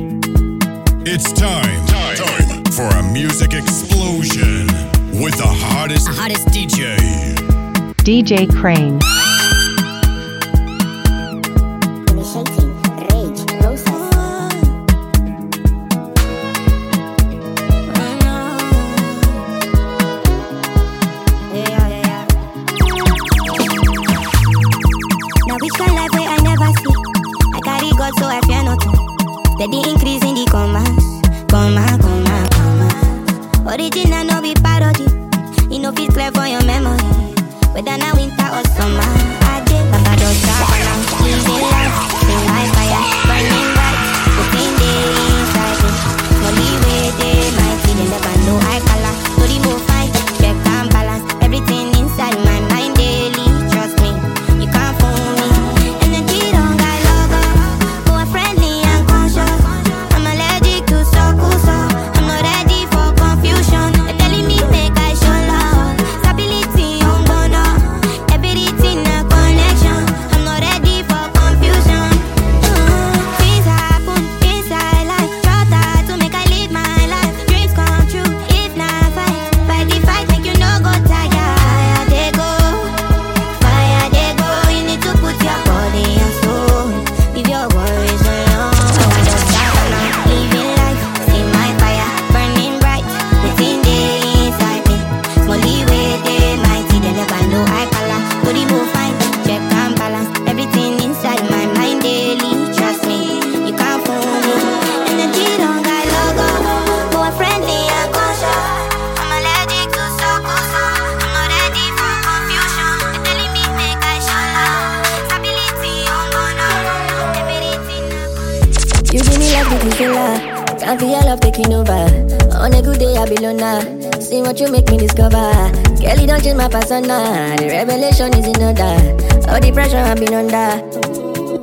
It's time, time, time for a music explosion with the hottest, hottest DJ. DJ Krane. Daddy in On a good day, I. See what you make me discover. Kelly don't change my persona. The revelation is in order. All the pressure I've been under.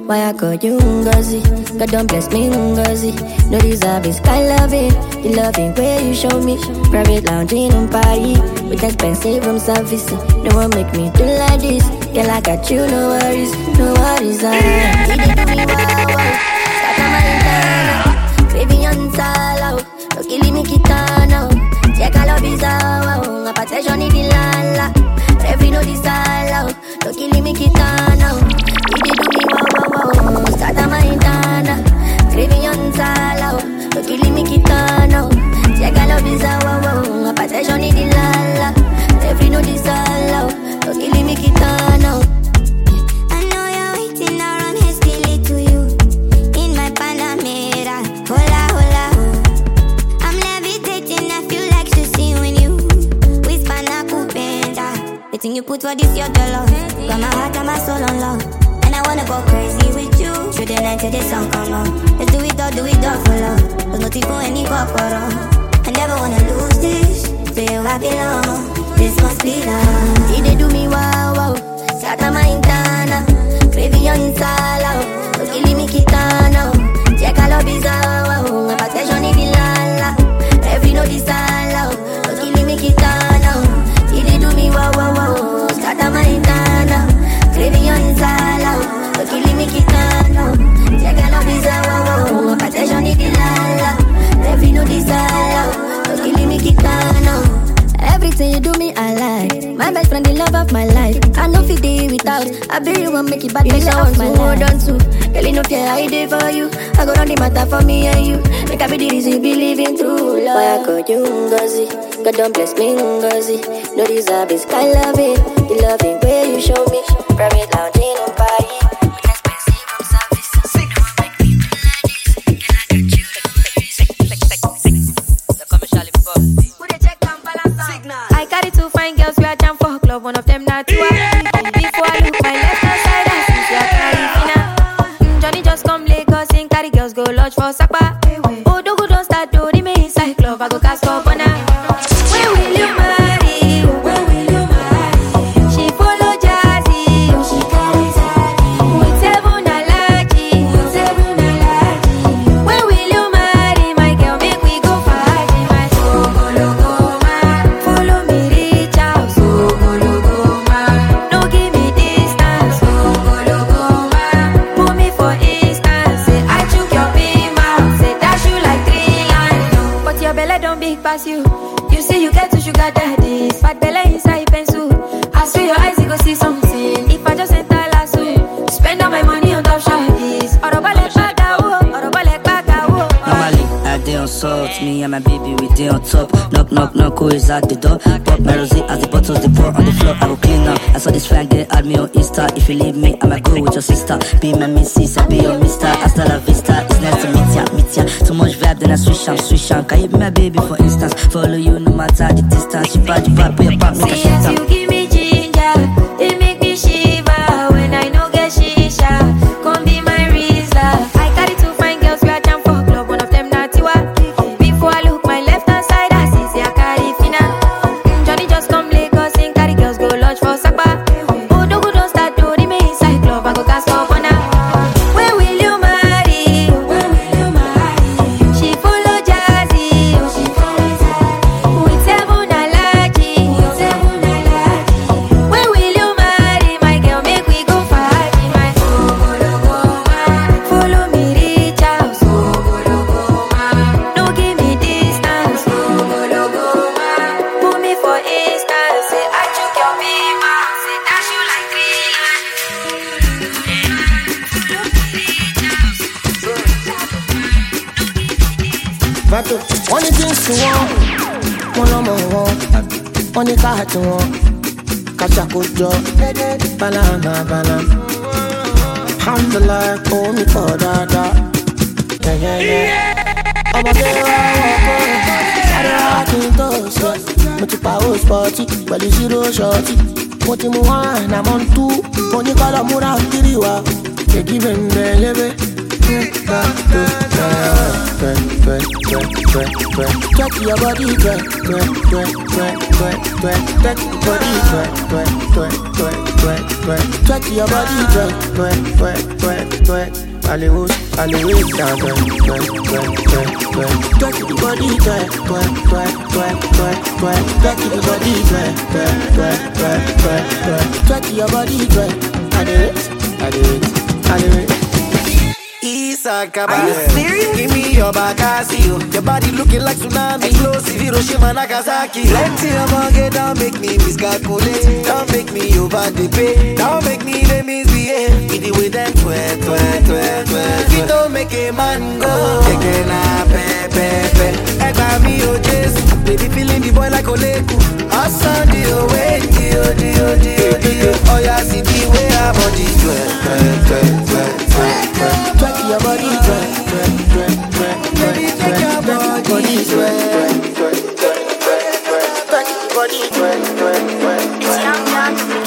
Why I call you Ngozi? God don't bless me Ngozi. No deserve is kind loving. The loving way you show me. Private lounge in Umpai. With expensive room service. No one make me do like this. Girl, I got you, no worries. No worries. Internal. Baby, salo. No killing me kitano. Check all of his hour. Hypertension in lala. Every no disalo. Oh, no killing me kitano. Oh. You did do oh, me wow, wow, wow. Start on my internal. Baby, on salo. No killing me kitano. Check all of his hour. Hypertension in the lala. Every no disalo. No killing me kitano. You put for this your dollar. Got my heart and my soul on lock. And I wanna go crazy with you. Through the night till the sun come on. Let's do it all, do it all for love. There's no for any corporal. I never wanna lose this. To you I belong. This must be love. He they do me wow wow. Sata my intana. Craving on sala. I be you want make it bad, make I want to hold on to. Girl, you know fear I did for you. I go on the matter for me and you. Make I be the reason believing true love. Why I call you Ngozi? God don't bless me Ngozi. No deserve is kind loving. The loving way you is at the door? Pop my rosy as the bottles they pour on the floor. I go clean up. I saw this fine girl add me on Insta. If you leave me, I might go with your sister. Be my missus, I be your mister. Hasta la vista, it's nice to meet ya, meet ya. Too much vibe, then I switch am, switch am. Can you be my baby for instance? Follow you no matter the distance. You bad, you bad, put your back, make a shit as káàtì wọn, kàṣàkójọ, bálàmà bálàmà. Alhamdulillah, owó mi pọ̀ dáadáa. Ọmọdé wa wọ́pọ̀, sáré wá kí n tó sọ. Mo ti ó spọ́tì pẹ̀lú zero ṣọ́ọ̀tì. Mo ti mú one, àmọ́ ń. Mo ní kọ́lọ̀ múra kiri wa. Èjì bẹ̀rẹ̀ lébé. Check your body, twerk, twerk, twerk, twerk, twerk, twerk. Check your body, twerk, twerk, twerk, twerk, twerk, twerk. Check your body, twerk, twerk, twerk, twerk. Hollywood, Hollywood, down, twerk, twerk, twerk, twerk, twerk. Check your body, twerk, twerk, twerk, twerk, twerk, twerk. Check your body, twerk, twerk, twerk, twerk, twerk, twerk. Check your body, twerk. I do it. Isakaba. Are you serious? Give me your Bakasio. Your body looking like tsunami. Explosive Hiroshima, Nagasaki. Plenty of get don't make me miscalculate. Don't make me over the pay. Don't make me the misbehave. With the way them twerk, twerk, twerk, twerk. It don't make a man go. Taking a pe, pe, pe. Egba mi o Jesu. Baby feeling the boy like Oleku. Awesome, the way, the the the the Oh see the way I body twerk, twerk, twerk, twerk, twerk, twerk. Body, twerk, twerk, twerk, twerk, twerk, body, twerk, twerk, twerk, twerk, twerk, twerk. Your body, twerk, twerk, twerk.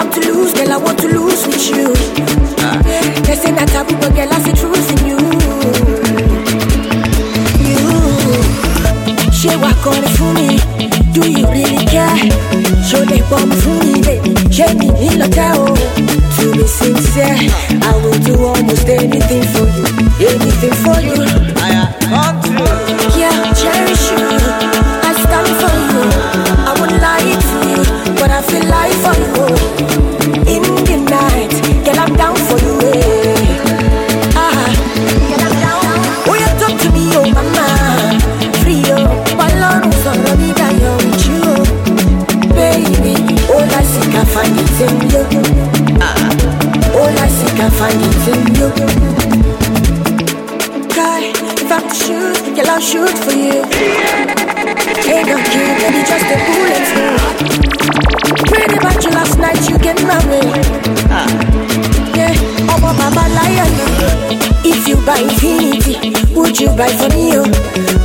I'm to lose, girl, I want to lose with you They say that taboo, but girl, I see truth in you You Ṣé wàá kọrin fún mi? Do you really care? Lè pọ̀ mi fún mi, baby? Mi nílò tẹ́ o? To be sincere, I will do almost anything for you, anything for you. Shoot, girl, I'll shoot for you. Ain't no kid, baby, just a bullet through. Prayed about you last night, you get married. Ah, yeah, I'm a mama lion. If you buy infinity, would you buy for me? Oh?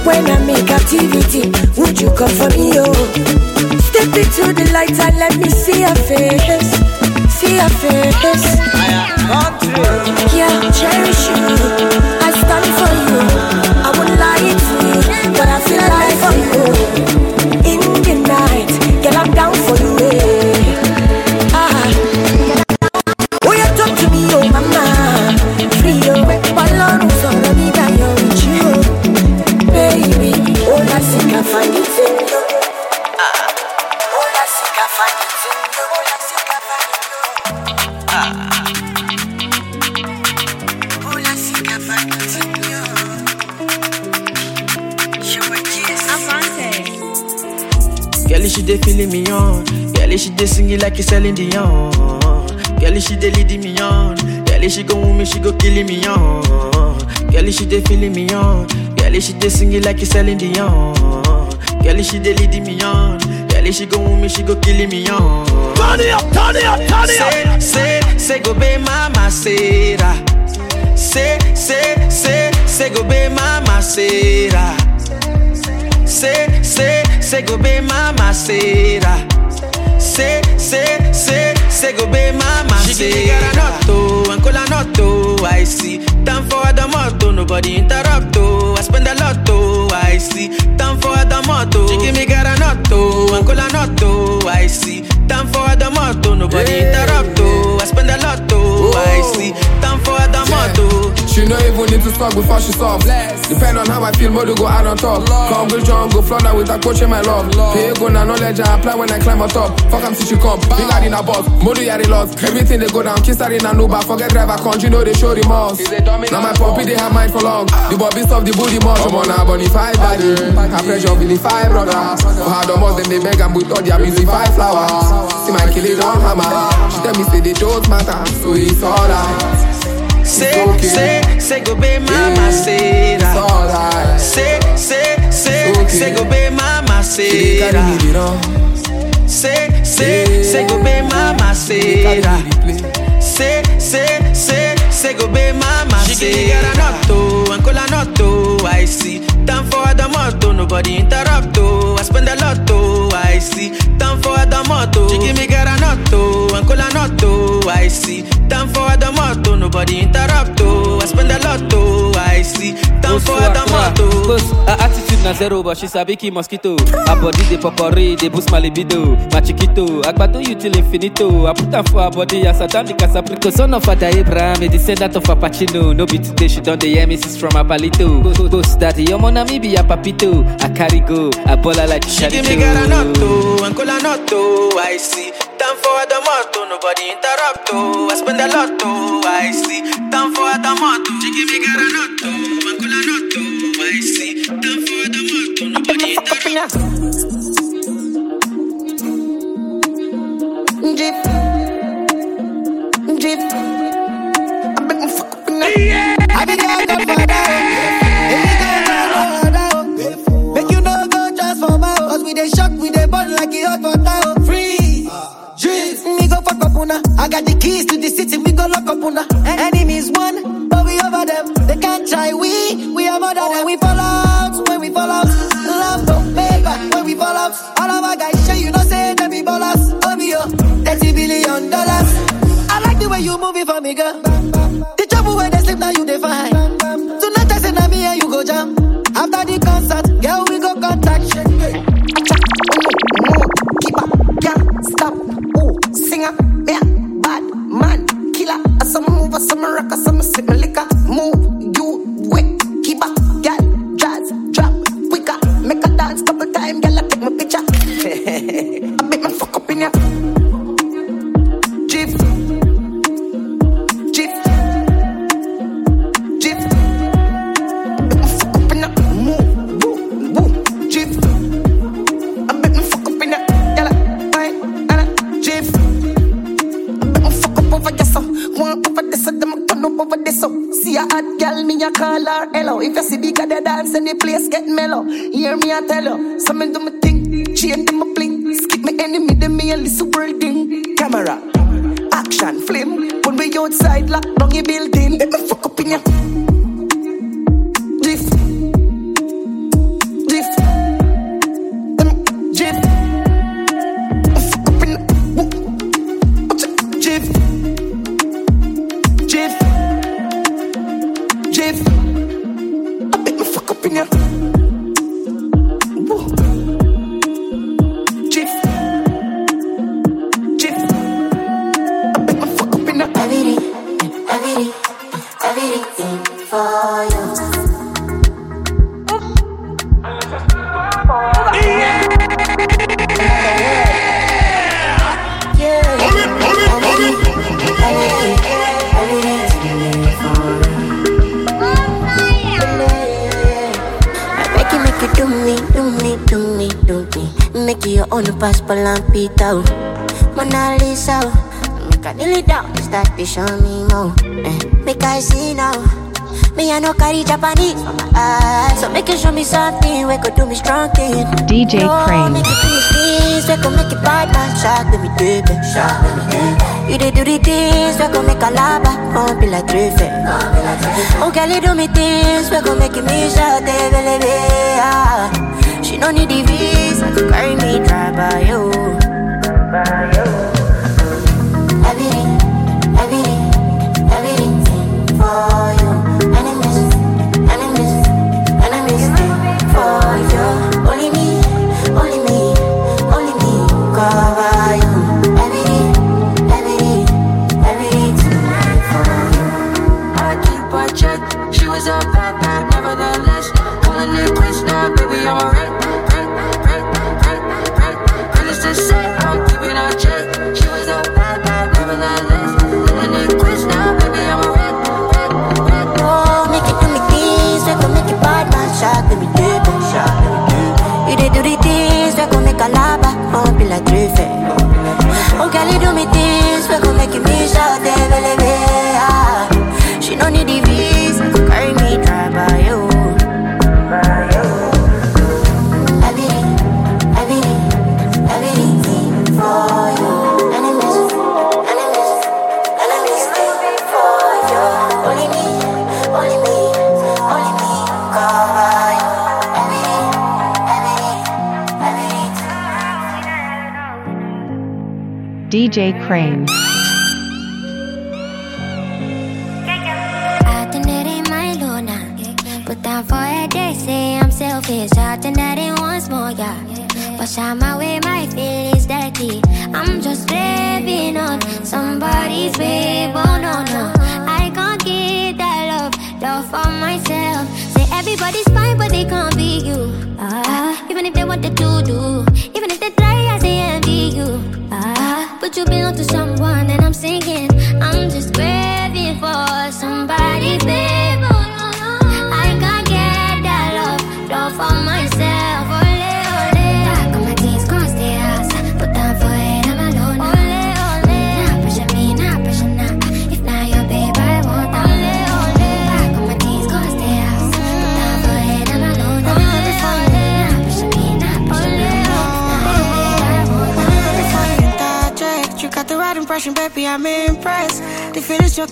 When I make activity, would you come for me? Oh? Step into the light and let me see your face. See your face. I am Yeah, cherish you. I stand for you. Would lie but I feel like for like it's Celine Dion. Girl, she dey leading me on. Girl, she go with me, she go killing me on. Girl, she dey feeling me on. Girl, she dey singing like it's Celine Dion. Girl, she dey leading me on. Girl, she go with me, she go killing me on. Turn it up, turn it up, turn it up. Say, say, say, go be mama, say that. Say, say, say, say, go be mama, say that. Say, say, say go be mama say that. Say, say, say, say go be mama say She give me garanotto, Ancola notto, I see. Time for the motto, nobody interrupt, oh. I spend a lot, oh, I see. Time for the motto. She give me garanotto, Ancola notto, I see. Time for the motto, nobody interrupt, oh. I spend a lot, oh, I see. Time for the motto. She no even need to stop before she stop. Depend on how I feel, more to go out on top. Come go John, go flounder with a coach in my love. Pay go na knowledge I apply when I climb on top. Fuck am see she come, big out in a boss. Modu yari lost. Everything they go down, kiss her in a Uber. Forget driver count, you know they show remorse. Now my puppy they have mind for long. The bobby stop the booty more. Come on bunny five body. Her pressure really five brothers. For her the most, then they beg and with all their busy five flowers. See my kill it on hammer. She tell me say they don't matter, so it's alright. Say, say, say go be mama say that. Say, say, say, say go be mama say that. Say, say, say go be mama say that. Say, say, say, say go be mama say that. Garanotto, Ancola notto, I see. Time for the motto, nobody interrupt, oh. I spend a lot, oh, I see. Time for the motto. She give me garanotto, Ancola notto, I see. Nobody interrupt, oh. I spend a lot, oh, I see. Time for the motto. Boss, her attitude na zero, but she sabi kill mosquito. Her body dey popori, dey boost my libido. My chiquito, agbato you till infinito. I put her for her body as satanic as apricot. Son of Father Abraham, a descendant of Apachino. No be today, she done the hear me sis from Apalito. Boss, boss, daddy, your mona me be a papito. I carry go, I baller like She give me garanotto, Ancola notto, I see. Time for the motto, nobody interrupt, oh. I spend a lot, oh, I see. Time for the motto. She give me garanotto, like the way up over this, so. See a hot girl, me a call her hello. If you see bigger the dance, and the place get mellow. Hear me, I tell you. Some do me thing, chain them a bling. Skip me enemy, them me a listen world thing. Camera, action, flame. When we outside, lock down your building. Let me fuck up in ya. Oh. Own passport and pita. Mona Lisa, make I kneel down, start to show me more. Eh, make I see now. Me I no carry Japanese for my eyes, so make you show me something we could do me strong thing. DJ no, Krane. make you do me things we could make it bad man shock me baby, shock me baby. You dey do the things we could make a lava, won't be like three Oh girl, you do me things we could make me shout, baby, ah. She no need the visa to carry me drive by you. DJ Krane. Say I'm selfish. That ain't once more, yeah. Wash out my way, my feelings dirty. I'm just living on somebody's babe. Oh no, no. I can't get that love, love for myself. Say everybody's fine, but they can't be you. Ah, even if they to do,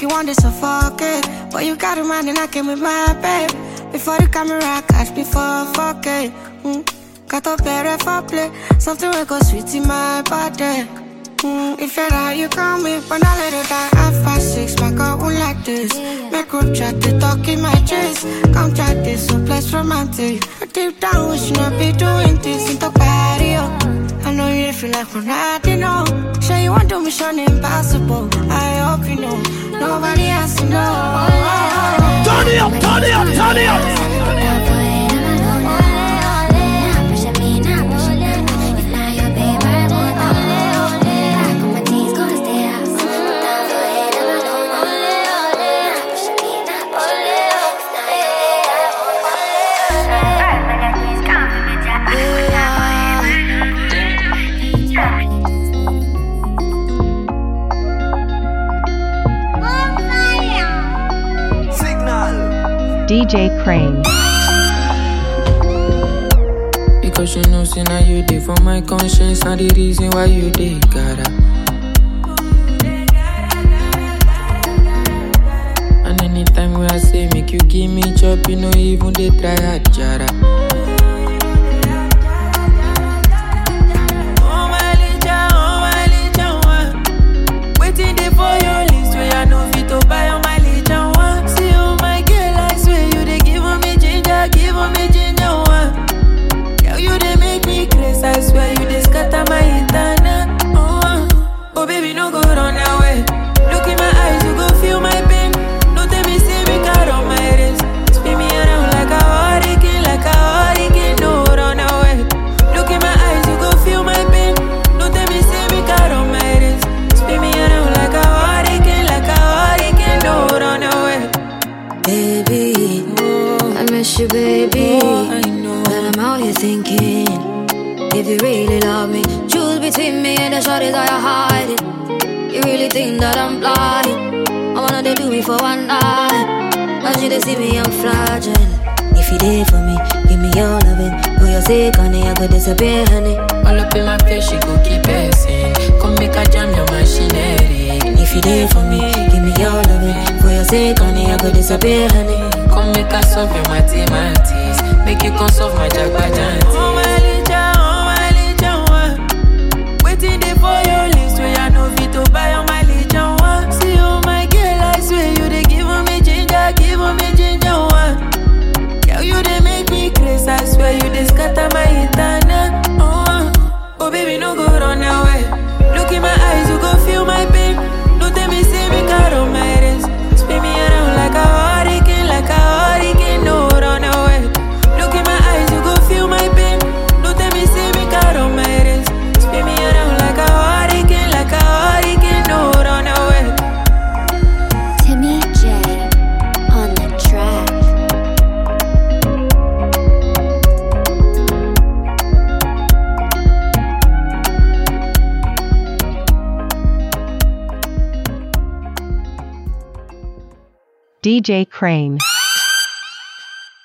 You want to suffocate. But you got a mind and I came with my babe. Before the camera catch before for fuck it. Mm. Got up better for play. Something will go sweet in my body. Mm. If you're out, you call me, but not later than half past six. My girl like this. Make group chat, they talk in my chest. Come chat this, so plus romantic. But deep down, we should not be doing this in the patio. I know you feel like not, you know. Sure, you want to mission impossible. I hope you know. Nobody has to know. Turn it up, turn it up, turn it up. DJ Krane. Because you know, say now you did for my conscience, now the reason why you did. And anytime I say make you give me you know even they try jara. That you hide it. You really think that I'm blind? I wanna they do me for one night. As you they see me, I'm fragile. If you there for me, give me your loving. For your sake, honey, I could disappear, honey. All up in my face, she go keep passing. Come make a jam your machinery. If you there for me, give me your loving. For your sake, honey, I could disappear, honey. Come make a solve your mathematics. Make you come solve my jagbajanti. You they scatter my internal. DJ Krane.